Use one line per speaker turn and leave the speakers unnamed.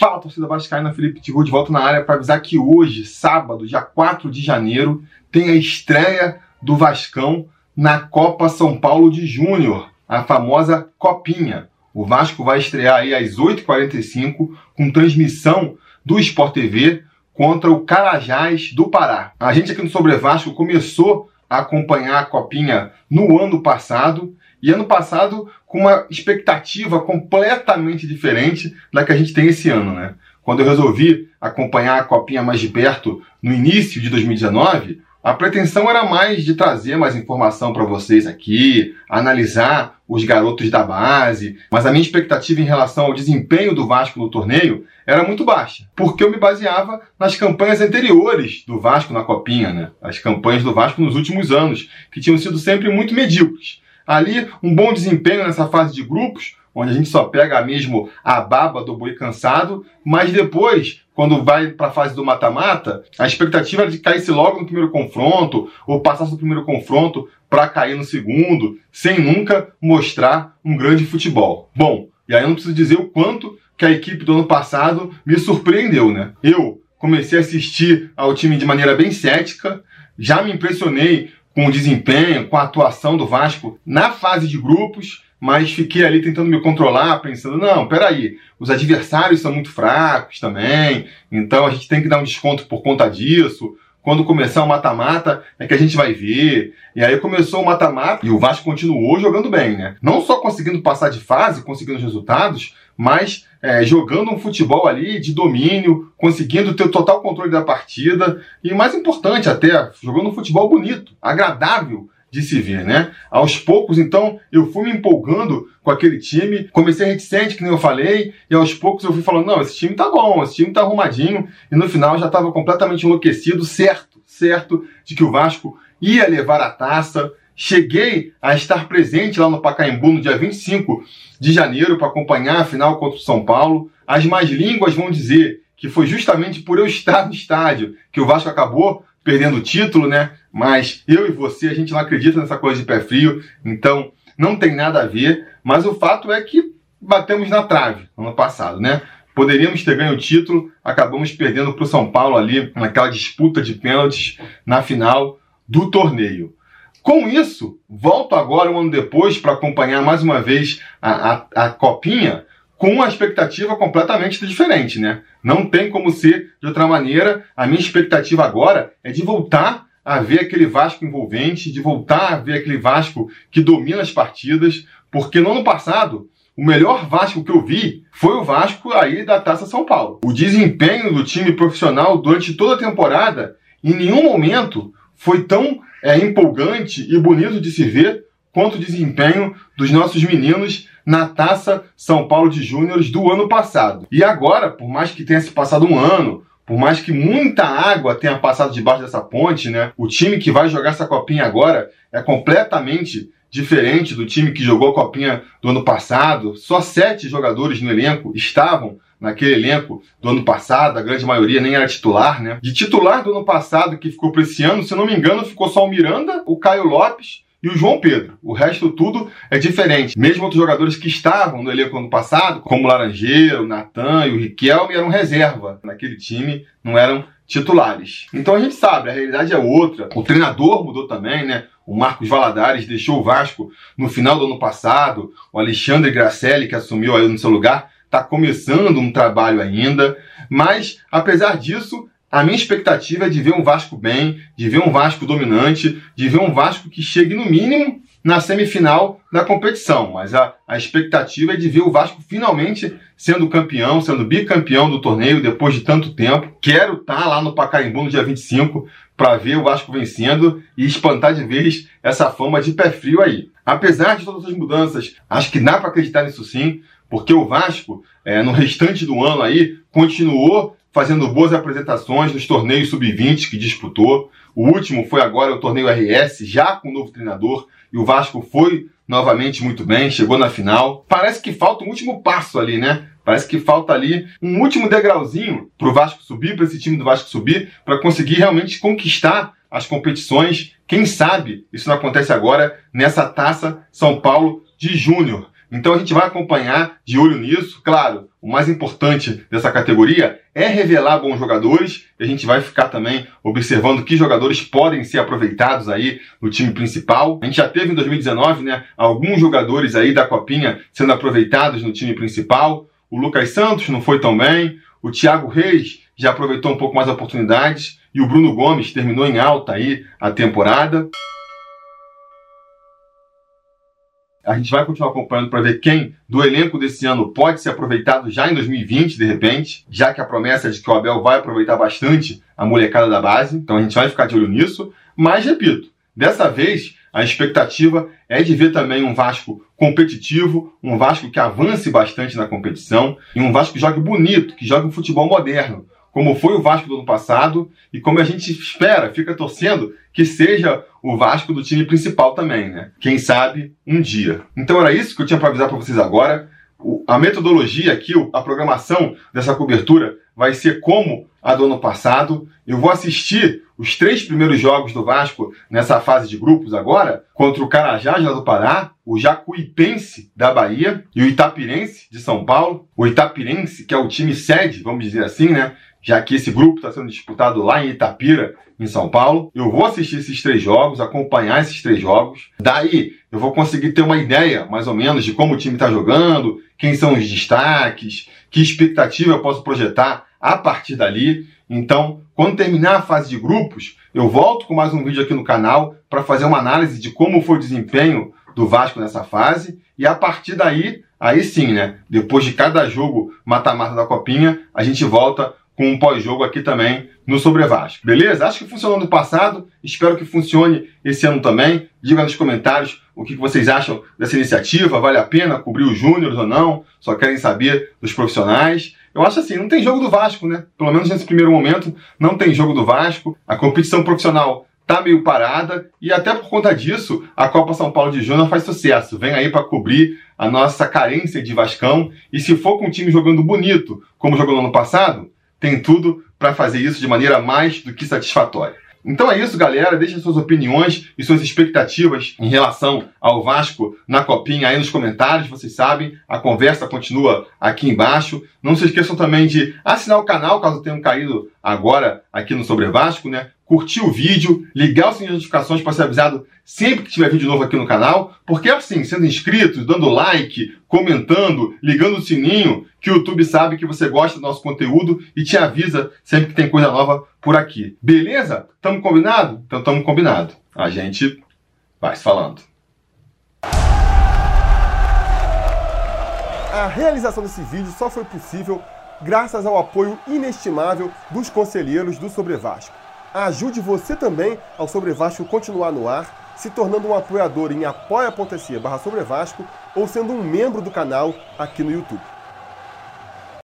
Fala, torcida vascaína, Felipe Tiru de volta na área para avisar que hoje, sábado, dia 4 de janeiro, tem a estreia do Vascão na Copa São Paulo de Júnior, a famosa Copinha. O Vasco vai estrear aí às 8h45 com transmissão do Sport TV contra o Carajás do Pará. A gente aqui no Sobre Vasco começou a acompanhar a Copinha no ano passado e ano passado com uma expectativa completamente diferente da que a gente tem esse ano, né? Quando eu resolvi acompanhar a Copinha mais de perto no início de 2019, a pretensão era mais de trazer mais informação para vocês aqui, analisar os garotos da base, mas a minha expectativa em relação ao desempenho do Vasco no torneio era muito baixa, porque eu me baseava nas campanhas anteriores do Vasco na Copinha, né? As campanhas do Vasco nos últimos anos, que tinham sido sempre muito medíocres. Ali, um bom desempenho nessa fase de grupos, onde a gente só pega mesmo a baba do boi cansado, mas depois, quando vai para a fase do mata-mata, a expectativa era de caísse logo no primeiro confronto, ou passasse no primeiro confronto para cair no segundo, sem nunca mostrar um grande futebol. Bom, e aí eu não preciso dizer o quanto que a equipe do ano passado me surpreendeu, né? Eu comecei a assistir ao time de maneira bem cética, já me impressionei com o desempenho, com a atuação do Vasco na fase de grupos, mas fiquei ali tentando me controlar, pensando, não, peraí, os adversários são muito fracos também, então a gente tem que dar um desconto por conta disso. Quando começar o mata-mata, é que a gente vai ver. E aí começou o mata-mata e o Vasco continuou jogando bem, né? Não só conseguindo passar de fase, conseguindo os resultados, mas é, jogando um futebol ali de domínio, conseguindo ter o total controle da partida e, mais importante até, jogando um futebol bonito, agradável de se ver, né? Aos poucos, então, eu fui me empolgando com aquele time, comecei reticente, que nem eu falei, e aos poucos eu fui falando, não, esse time tá bom, esse time tá arrumadinho, e no final já estava completamente enlouquecido, certo, certo, de que o Vasco ia levar a taça. Cheguei a estar presente lá no Pacaembu no dia 25 de janeiro para acompanhar a final contra o São Paulo. As mais línguas vão dizer que foi justamente por eu estar no estádio que o Vasco acabou perdendo o título, né? Mas eu e você, a gente não acredita nessa coisa de pé frio, então não tem nada a ver. Mas o fato é que batemos na trave ano passado, né? Poderíamos ter ganho o título, acabamos perdendo para o São Paulo ali naquela disputa de pênaltis na final do torneio. Com isso, volto agora um ano depois para acompanhar mais uma vez a, a, a Copinha com uma expectativa completamente diferente, né? Não tem como ser de outra maneira. A minha expectativa agora é de voltar a ver aquele Vasco envolvente, de voltar a ver aquele Vasco que domina as partidas, porque no ano passado o melhor Vasco que eu vi foi o Vasco aí da Taça São Paulo. O desempenho do time profissional durante toda a temporada, em nenhum momento foi tão é, empolgante e bonito de se ver quanto o desempenho dos nossos meninos na Taça São Paulo de Júniores do ano passado. E agora, por mais que tenha se passado um ano, por mais que muita água tenha passado debaixo dessa ponte, né? O time que vai jogar essa copinha agora é completamente diferente do time que jogou a copinha do ano passado. Só sete jogadores no elenco estavam naquele elenco do ano passado, a grande maioria nem era titular, né? De titular do ano passado que ficou para esse ano, se não me engano, ficou só o Miranda, o Caio Lopes e o João Pedro. O resto tudo é diferente. Mesmo outros jogadores que estavam no elenco ano passado, como o Laranjeiro, o Natan e o Riquelme, eram reserva naquele time, não eram titulares. Então a gente sabe, a realidade é outra. O treinador mudou também, né? O Marcos Valadares deixou o Vasco no final do ano passado. O Alexandre Gracelli, que assumiu aí no seu lugar, está começando um trabalho ainda. Mas, apesar disso, a minha expectativa é de ver um Vasco bem, de ver um Vasco dominante, de ver um Vasco que chegue no mínimo na semifinal da competição. Mas a, a expectativa é de ver o Vasco finalmente sendo campeão, sendo bicampeão do torneio depois de tanto tempo. Quero estar tá lá no Pacaembu no dia 25 para ver o Vasco vencendo e espantar de vez essa fama de pé frio aí. Apesar de todas as mudanças, acho que dá para acreditar nisso sim, porque o Vasco, é, no restante do ano aí, continuou fazendo boas apresentações nos torneios sub-20 que disputou. O último foi agora o torneio RS, já com o novo treinador, e o Vasco foi novamente muito bem, chegou na final. Parece que falta um último passo ali, né? Parece que falta ali um último degrauzinho para o Vasco subir, para esse time do Vasco subir, para conseguir realmente conquistar as competições. Quem sabe isso não acontece agora nessa taça São Paulo de Júnior. Então a gente vai acompanhar de olho nisso. Claro, o mais importante dessa categoria é revelar bons jogadores. E a gente vai ficar também observando que jogadores podem ser aproveitados aí no time principal. A gente já teve em 2019, né, alguns jogadores aí da Copinha sendo aproveitados no time principal. O Lucas Santos não foi tão bem. O Thiago Reis já aproveitou um pouco mais oportunidades. E o Bruno Gomes terminou em alta aí a temporada. A gente vai continuar acompanhando para ver quem do elenco desse ano pode ser aproveitado já em 2020, de repente, já que a promessa é de que o Abel vai aproveitar bastante a molecada da base. Então a gente vai ficar de olho nisso. Mas, repito, dessa vez a expectativa é de ver também um Vasco competitivo, um Vasco que avance bastante na competição e um Vasco que jogue bonito, que jogue um futebol moderno como foi o Vasco do ano passado e como a gente espera, fica torcendo que seja o Vasco do time principal também, né? Quem sabe um dia. Então era isso que eu tinha para avisar para vocês agora. a metodologia aqui, a programação dessa cobertura vai ser como a do ano passado. Eu vou assistir os três primeiros jogos do Vasco nessa fase de grupos agora, contra o Carajás lá do Pará, o Jacuipense da Bahia e o Itapirense de São Paulo. O Itapirense, que é o time sede, vamos dizer assim, né? já que esse grupo está sendo disputado lá em Itapira, em São Paulo. Eu vou assistir esses três jogos, acompanhar esses três jogos. Daí eu vou conseguir ter uma ideia, mais ou menos, de como o time está jogando, quem são os destaques, que expectativa eu posso projetar a partir dali. Então, quando terminar a fase de grupos, eu volto com mais um vídeo aqui no canal para fazer uma análise de como foi o desempenho do Vasco nessa fase. E a partir daí, aí sim, né? Depois de cada jogo mata-mata da Copinha, a gente volta com um pós-jogo aqui também no Sobre Vasco. Beleza? Acho que funcionou no passado, espero que funcione esse ano também. Diga nos comentários o que vocês acham dessa iniciativa, vale a pena cobrir os júniores ou não, só querem saber dos profissionais. Eu acho assim, não tem jogo do Vasco, né? Pelo menos nesse primeiro momento, não tem jogo do Vasco. A competição profissional tá meio parada e até por conta disso, a Copa São Paulo de Júnior faz sucesso. Vem aí para cobrir a nossa carência de Vascão e se for com o time jogando bonito, como jogou no ano passado, tem tudo para fazer isso de maneira mais do que satisfatória. Então é isso, galera. Deixem suas opiniões e suas expectativas em relação ao Vasco na Copinha aí nos comentários. Vocês sabem, a conversa continua aqui embaixo. Não se esqueçam também de assinar o canal caso tenham caído agora aqui no Sobre Vasco, né? Curtir o vídeo, ligar o sininho de notificações para ser avisado sempre que tiver vídeo novo aqui no canal, porque é assim, sendo inscrito, dando like, comentando, ligando o sininho, que o YouTube sabe que você gosta do nosso conteúdo e te avisa sempre que tem coisa nova por aqui. Beleza? Tamo combinado? Então tamo combinado. A gente vai se falando.
A realização desse vídeo só foi possível graças ao apoio inestimável dos conselheiros do Sobre Vasco. Ajude você também ao Sobre Vasco continuar no ar, se tornando um apoiador em apoia.se barra Sobre Vasco ou sendo um membro do canal aqui no YouTube.